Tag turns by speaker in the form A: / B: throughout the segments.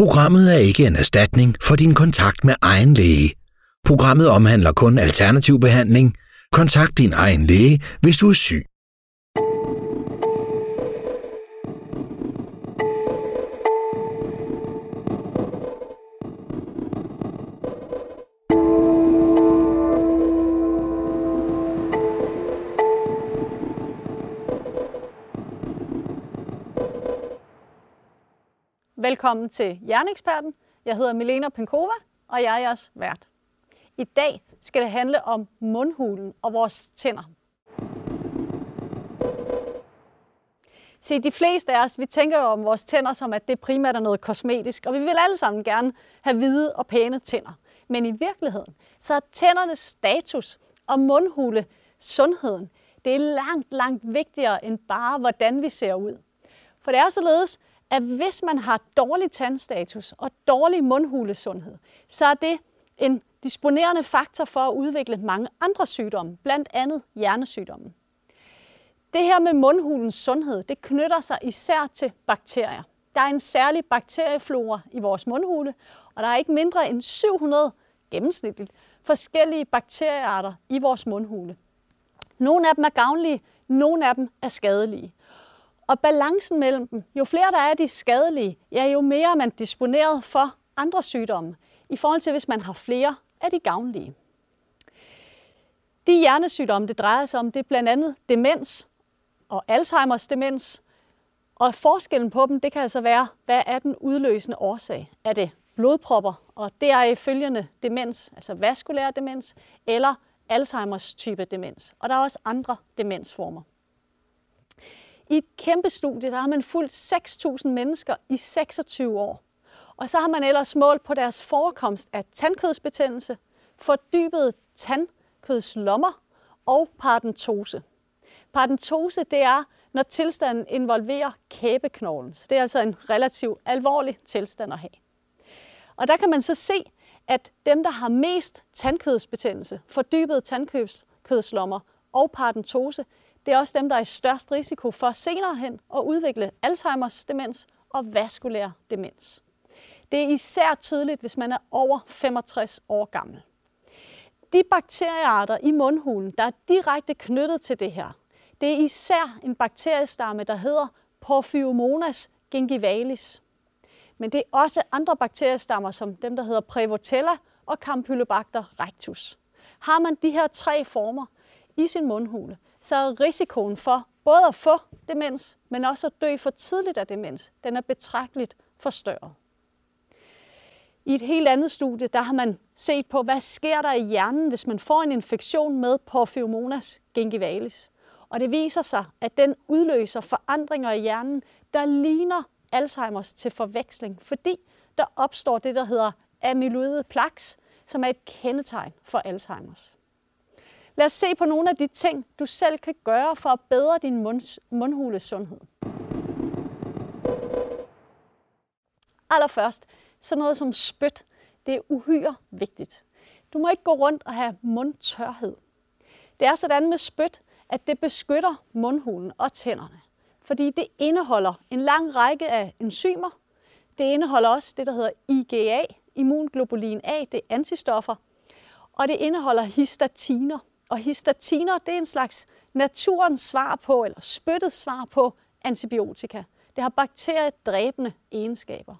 A: Programmet er ikke en erstatning for din kontakt med egen læge. Programmet omhandler kun alternativ behandling. Kontakt din egen læge, hvis du er syg.
B: Velkommen til Hjerneeksperten. Jeg hedder Milena Penkova, og jeg er jeres vært. I dag skal det handle om mundhulen og vores tænder. Se, de fleste af os, vi tænker jo om vores tænder som, at det primært er noget kosmetisk, og vi vil alle sammen gerne have hvide og pæne tænder. Men i virkeligheden, så er tændernes status og mundhule sundheden, det er langt, langt vigtigere end bare, hvordan vi ser ud. For det er således, at hvis man har dårlig tandstatus og dårlig mundhulesundhed, så er det en disponerende faktor for at udvikle mange andre sygdomme, blandt andet hjernesygdomme. Det her med mundhulens sundhed, det knytter sig især til bakterier. Der er en særlig bakterieflora i vores mundhule, og der er ikke mindre end 700 gennemsnitligt forskellige bakteriearter i vores mundhule. Nogle af dem er gavnlige, nogle af dem er skadelige. Og balancen mellem dem, jo flere der er de skadelige, ja, jo mere er man disponeret for andre sygdomme, i forhold til hvis man har flere af de gavnlige. De hjernesygdomme, det drejer sig om, det er blandt andet demens og Alzheimers demens. Og forskellen på dem, det kan altså være, hvad er den udløsende årsag? Er det blodpropper, og deraf følgende demens, altså vaskulær demens, eller Alzheimers type demens. Og der er også andre demensformer. I et kæmpe studie, der har man fulgt 6.000 mennesker i 26 år. Og så har man ellers målt på deres forekomst af tandkødsbetændelse, fordybet tandkødslommer og paradentose. Paradentose, det er, når tilstanden involverer kæbeknoglen. Så det er altså en relativt alvorlig tilstand at have. Og der kan man så se, at dem, der har mest tandkødsbetændelse, fordybet tandkødslommer og paradentose, det er også dem, der er i størst risiko for senere hen at udvikle Alzheimers demens og vaskulær demens. Det er især tydeligt, hvis man er over 65 år gammel. De bakteriearter i mundhulen, der er direkte knyttet til det her, det er især en bakteriestamme, der hedder Porphyromonas gingivalis. Men det er også andre bakteriestammer, som dem, der hedder Prevotella og Campylobacter rectus. Har man de her tre former i sin mundhule, så er risikoen for både at få demens, men også at dø for tidligt af demens, den er betragteligt forstørret. I et helt andet studie, der har man set på, hvad sker der i hjernen, hvis man får en infektion med Porphyromonas gingivalis. Og det viser sig, at den udløser forandringer i hjernen, der ligner Alzheimers til forveksling, fordi der opstår det, der hedder amyloide plaques, som er et kendetegn for Alzheimers. Lad os se på nogle af de ting, du selv kan gøre for at bedre din munds, mundhules sundhed. Allerførst, så noget som spyt. Det er uhyre vigtigt. Du må ikke gå rundt og have mundtørhed. Det er sådan med spyt, at det beskytter mundhulen og tænderne. Fordi det indeholder en lang række af enzymer. Det indeholder også det, der hedder IgA, immunglobulin A, det er antistoffer. Og det indeholder histatiner. Og histatiner, det er en slags naturens svar på, eller spyttets svar på antibiotika. Det har bakteriedræbende egenskaber.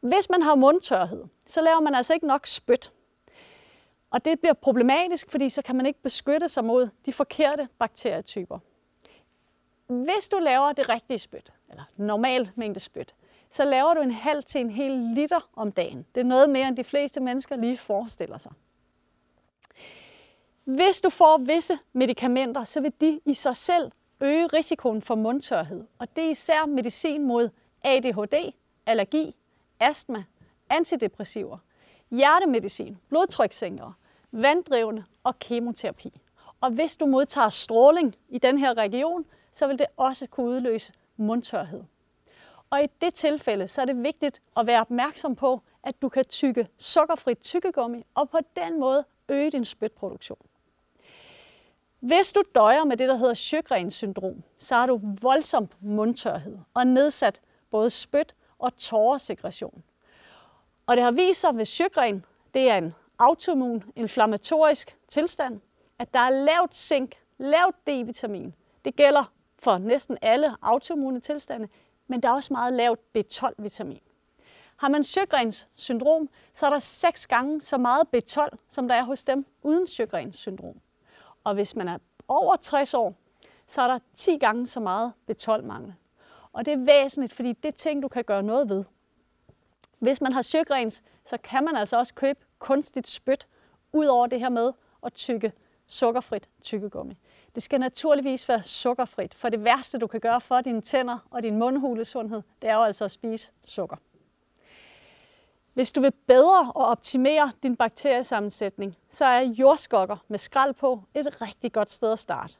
B: Hvis man har mundtørhed, så laver man altså ikke nok spyt. Og det bliver problematisk, fordi så kan man ikke beskytte sig mod de forkerte bakterietyper. Hvis du laver det rigtige spyt, eller normal mængde spyt, så laver du en halv til en hel liter om dagen. Det er noget mere, end de fleste mennesker lige forestiller sig. Hvis du får visse medicamenter, så vil de i sig selv øge risikoen for mundtørhed. Og det er især medicin mod ADHD, allergi, astma, antidepressiver, hjertemedicin, blodtrykssænkere, vanddrivende og kemoterapi. Og hvis du modtager stråling i den her region, så vil det også kunne udløse mundtørhed. Og i det tilfælde, så er det vigtigt at være opmærksom på, at du kan tykke sukkerfrit tykkegummi og på den måde øge din spytproduktion. Hvis du døjer med det, der hedder Sjøgrens syndrom, så har du voldsom mundtørhed og nedsat både spyt og tåresekretion. Og det har vist sig ved Sjøgren, det er en autoimmun inflammatorisk tilstand, at der er lavt zink, lavt D-vitamin. Det gælder for næsten alle autoimmune tilstande, men der er også meget lavt B12-vitamin. Har man Sjøgrens syndrom, så er der seks gange så meget B12, som der er hos dem uden Sjøgrens syndrom. Og hvis man er over 60 år, så er der 10 gange så meget B12-mangel. Og det er væsentligt, fordi det er ting, du kan gøre noget ved. Hvis man har søgrens, så kan man altså også købe kunstigt spyt, ud over det her med at tykke sukkerfrit tykkegummi. Det skal naturligvis være sukkerfrit, for det værste, du kan gøre for dine tænder og din mundhulesundhed, det er jo altså at spise sukker. Hvis du vil bedre og optimere din bakteriesammensætning, så er jordskokker med skrald på et rigtig godt sted at starte.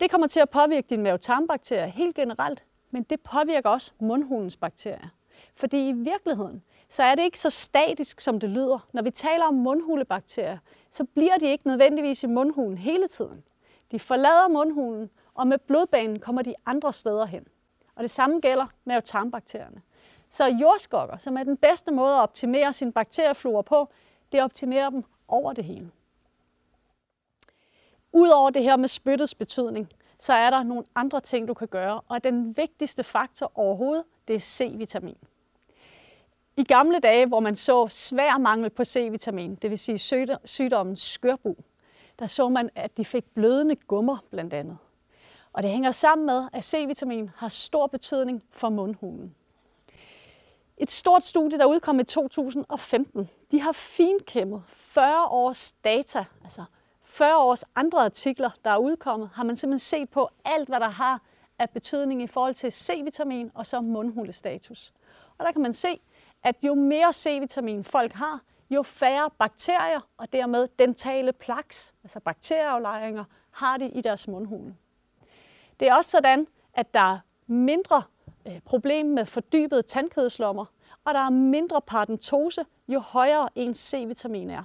B: Det kommer til at påvirke dine mavetarmbakterier helt generelt, men det påvirker også mundhulens bakterier. Fordi i virkeligheden, så er det ikke så statisk, som det lyder. Når vi taler om mundhulebakterier, så bliver de ikke nødvendigvis i mundhulen hele tiden. De forlader mundhulen, og med blodbanen kommer de andre steder hen. Og det samme gælder med tarmbakterierne. Så jordskokker, som er den bedste måde at optimere sin bakterieflora på, det optimerer dem over det hele. Udover det her med spyttets betydning, så er der nogle andre ting, du kan gøre, og den vigtigste faktor overhovedet, det er C-vitamin. I gamle dage, hvor man så svær mangel på C-vitamin, det vil sige sygdommen skørbu, der så man, at de fik blødende gummer blandt andet. Og det hænger sammen med, at C-vitamin har stor betydning for mundhulen. Et stort studie, der udkom i 2015, de har finkæmmet 40 års data, altså 40 års andre artikler, der er udkommet, har man simpelthen set på alt, hvad der har af betydning i forhold til C-vitamin og så mundhulestatus. Og der kan man se, at jo mere C-vitamin folk har, jo færre bakterier og dermed dentale plaks, altså bakterieaflejringer, har de i deres mundhule. Det er også sådan, at der er mindre Øh, problem med fordybede tandkødslommer, og der er mindre paradentose, jo højere ens C-vitamin er.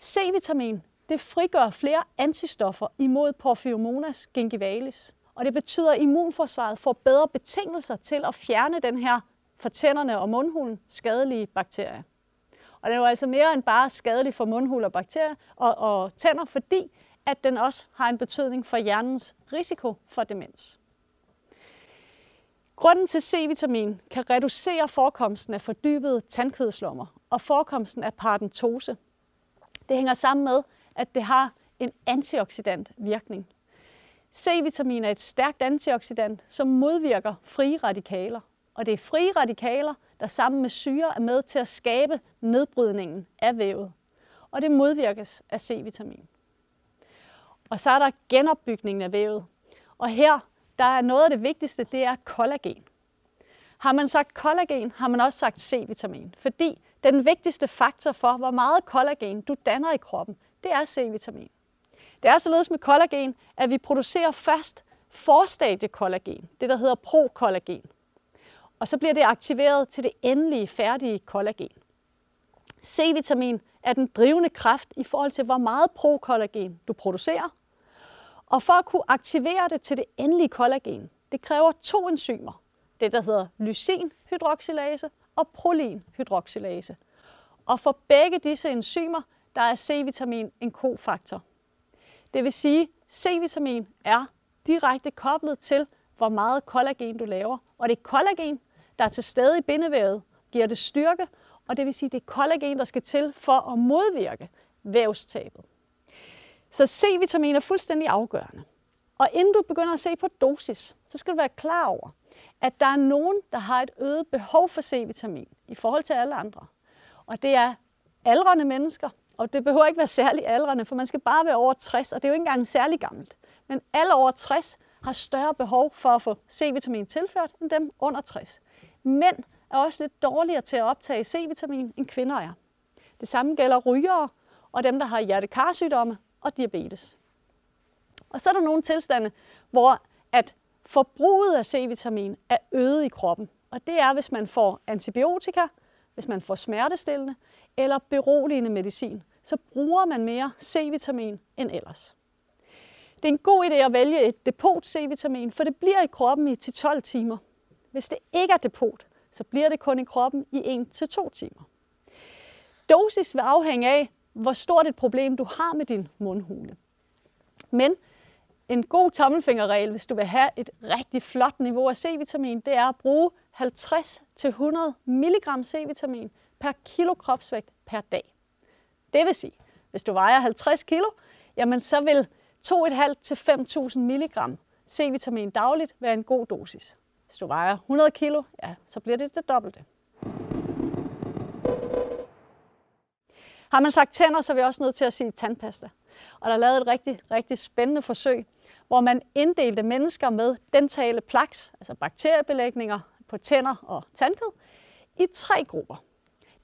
B: C-vitamin det frigør flere antistoffer imod Porphyromonas gingivalis, og det betyder, at immunforsvaret får bedre betingelser til at fjerne den her for tænderne og mundhulen skadelige bakterier. Og den er jo altså mere end bare skadelig for mundhul og bakterier og, og tænder, fordi at den også har en betydning for hjernens risiko for demens. Grunden til C-vitamin kan reducere forekomsten af fordybede tandkødslommer og forekomsten af paradentose. Det hænger sammen med, at det har en antioxidant virkning. C-vitamin er et stærkt antioxidant, som modvirker frie radikaler. Og det er frie radikaler, der sammen med syre er med til at skabe nedbrydningen af vævet. Og det modvirkes af C-vitamin. Og så er der genopbygningen af vævet. Og her der er noget af det vigtigste, det er kollagen. Har man sagt kollagen, har man også sagt C-vitamin. Fordi den vigtigste faktor for, hvor meget kollagen du danner i kroppen, det er C-vitamin. Det er således med kollagen, at vi producerer først forstadiekollagen, det der hedder prokollagen og så bliver det aktiveret til det endelige, færdige kollagen. C-vitamin er den drivende kraft i forhold til, hvor meget prokollagen du producerer. Og for at kunne aktivere det til det endelige kollagen, det kræver to enzymer. Det, der hedder lysinhydroxylase og prolinhydroxylase. Og for begge disse enzymer, der er C-vitamin en kofaktor. Det vil sige, C-vitamin er direkte koblet til, hvor meget kollagen du laver. Og det er kollagen, der er til stede i bindevævet, giver det styrke, og det vil sige, at det er kollagen, der skal til for at modvirke vævstabet. Så C-vitamin er fuldstændig afgørende. Og inden du begynder at se på dosis, så skal du være klar over, at der er nogen, der har et øget behov for C-vitamin i forhold til alle andre. Og det er aldrende mennesker, og det behøver ikke være særlig aldrende, for man skal bare være over 60, og det er jo ikke engang særlig gammelt. Men alle over 60 har større behov for at få C-vitamin tilført end dem under 60. Mænd er også lidt dårligere til at optage C-vitamin, end kvinder er. Det samme gælder rygere og dem, der har hjertekarsygdomme og diabetes. Og så er der nogle tilstande, hvor at forbruget af C-vitamin er øget i kroppen. Og det er, hvis man får antibiotika, hvis man får smertestillende eller beroligende medicin, så bruger man mere C-vitamin end ellers. Det er en god idé at vælge et depot C-vitamin, for det bliver i kroppen i 10-12 timer. Hvis det ikke er depot, så bliver det kun i kroppen i 1-2 timer. Dosis vil afhænge af, hvor stort et problem du har med din mundhule. Men en god tommelfingerregel, hvis du vil have et rigtig flot niveau af C-vitamin, det er at bruge 50-100 mg C-vitamin per kilo kropsvægt per dag. Det vil sige, hvis du vejer 50 kg, jamen så vil 2,5-5.000 mg C-vitamin dagligt være en god dosis. Hvis du vejer 100 kg, ja, så bliver det det dobbelte. Har man sagt tænder, så er vi også nødt til at sige tandpasta. Og der er lavet et rigtig, rigtig spændende forsøg, hvor man inddelte mennesker med dentale plaks, altså bakteriebelægninger på tænder og tandkød, i tre grupper.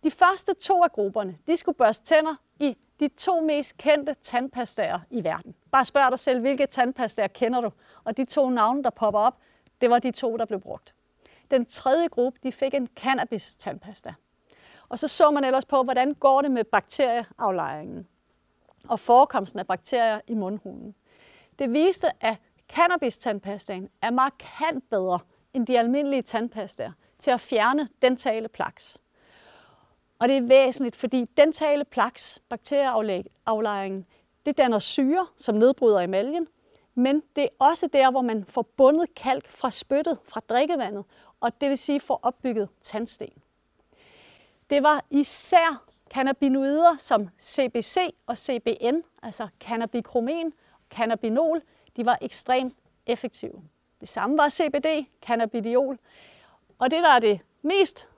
B: De første to af grupperne, de skulle børste tænder i de to mest kendte tandpastaer i verden. Bare spørg dig selv, hvilke tandpastaer kender du? Og de to navne, der popper op, det var de to, der blev brugt. Den tredje gruppe, de fik en cannabis-tandpasta. Og så så man ellers på, hvordan går det med bakterieaflejringen og forekomsten af bakterier i mundhulen. Det viste, at cannabis-tandpastaen er markant bedre end de almindelige tandpastaer til at fjerne dentale plaks. Og det er væsentligt, fordi dentale plaks, bakterieaflejringen, det danner syre, som nedbryder emaljen, men det er også der, hvor man får bundet kalk fra spyttet, fra drikkevandet, og det vil sige får opbygget tandsten. Det var især cannabinoider som CBC og CBN, altså cannabikromen, cannabinol, de var ekstremt effektive. Det samme var CBD, cannabidiol. Og det, der er det mest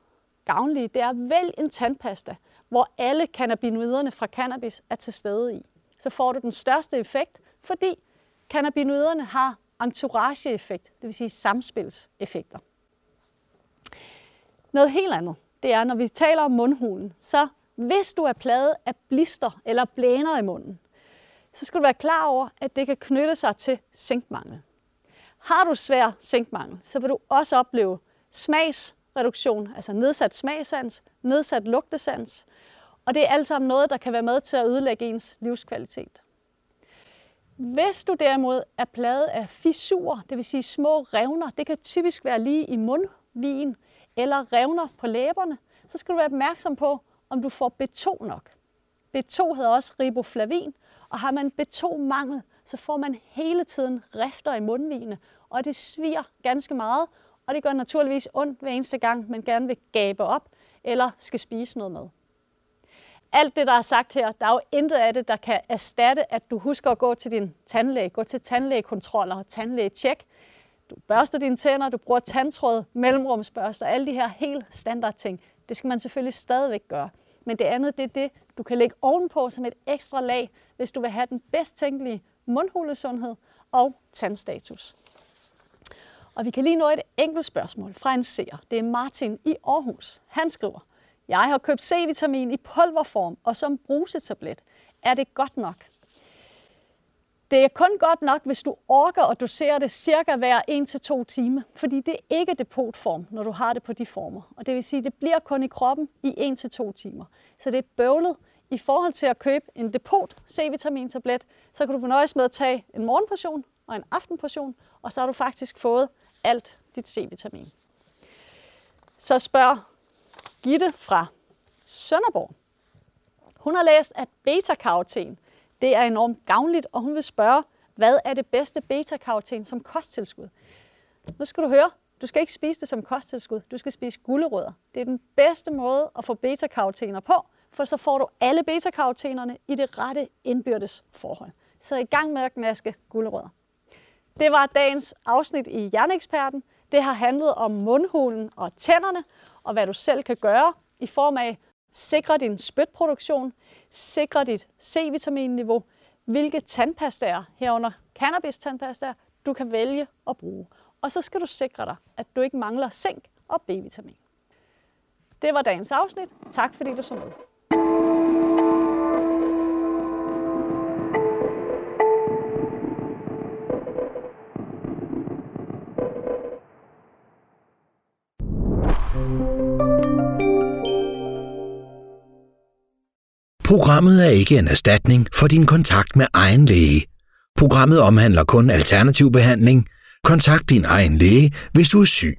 B: gavnlige, det er vælg en tandpasta, hvor alle cannabinoiderne fra cannabis er til stede i. Så får du den største effekt, fordi cannabinoiderne har entourage-effekt, det vil sige samspilseffekter. Noget helt andet, det er, når vi taler om mundhulen, så hvis du er plaget af blister eller blæner i munden, så skal du være klar over, at det kan knytte sig til zinkmangel. Har du svær zinkmangel, så vil du også opleve smagsreduktion, altså nedsat smagsans, nedsat lugtesans, og det er alt sammen noget, der kan være med til at ødelægge ens livskvalitet. Hvis du derimod er plaget af fissurer, det vil sige små revner, det kan typisk være lige i mundvigen eller revner på læberne, så skal du være opmærksom på, om du får B2 nok. B2 hedder også riboflavin, og har man B2-mangel, så får man hele tiden rifter i mundvigene, og det sviger ganske meget, og det gør naturligvis ondt hver eneste gang, man gerne vil gabe op eller skal spise noget med. Alt det, der er sagt her, der er jo intet af det, der kan erstatte, at du husker at gå til din tandlæge, gå til tandlægekontroller og tandlægetjek. Du børster dine tænder, du bruger tandtråd, mellemrumsbørster, alle de her helt standard ting. Det skal man selvfølgelig stadigvæk gøre. Men det andet, det er det, du kan lægge ovenpå som et ekstra lag, hvis du vil have den bedst tænkelige mundhulesundhed og tandstatus. Og vi kan lige nå et enkelt spørgsmål fra en seer. Det er Martin i Aarhus. Han skriver, jeg har købt C-vitamin i pulverform og som brusetablet. Er det godt nok? Det er kun godt nok, hvis du orker at dosere det cirka hver 1-2 timer, fordi det er ikke depotform, når du har det på de former. Og det vil sige, at det bliver kun i kroppen i 1-2 timer. Så det er bøvlet. I forhold til at købe en depot C-vitamin-tablet, så kan du nøjes med at tage en morgenportion og en aftenportion, og så har du faktisk fået alt dit C-vitamin. Så spørg Gitte fra Sønderborg. Hun har læst, at beta-karoten det er enormt gavnligt, og hun vil spørge, hvad er det bedste beta-karoten som kosttilskud? Nu skal du høre, du skal ikke spise det som kosttilskud, du skal spise gulerødder. Det er den bedste måde at få beta-karotener på, for så får du alle beta-karotenerne i det rette indbyrdes forhold. Så i gang med at gnaske gulerødder. Det var dagens afsnit i Hjerneeksperten. Det har handlet om mundhulen og tænderne, og hvad du selv kan gøre i form af sikre din spytproduktion, sikre dit C-vitaminniveau, hvilke tandpastaer herunder cannabis-tandpastaer, du kan vælge at bruge. Og så skal du sikre dig, at du ikke mangler zink og B-vitamin. Det var dagens afsnit. Tak fordi du så med.
A: Programmet er ikke en erstatning for din kontakt med egen læge. Programmet omhandler kun alternativ behandling. Kontakt din egen læge, hvis du er syg.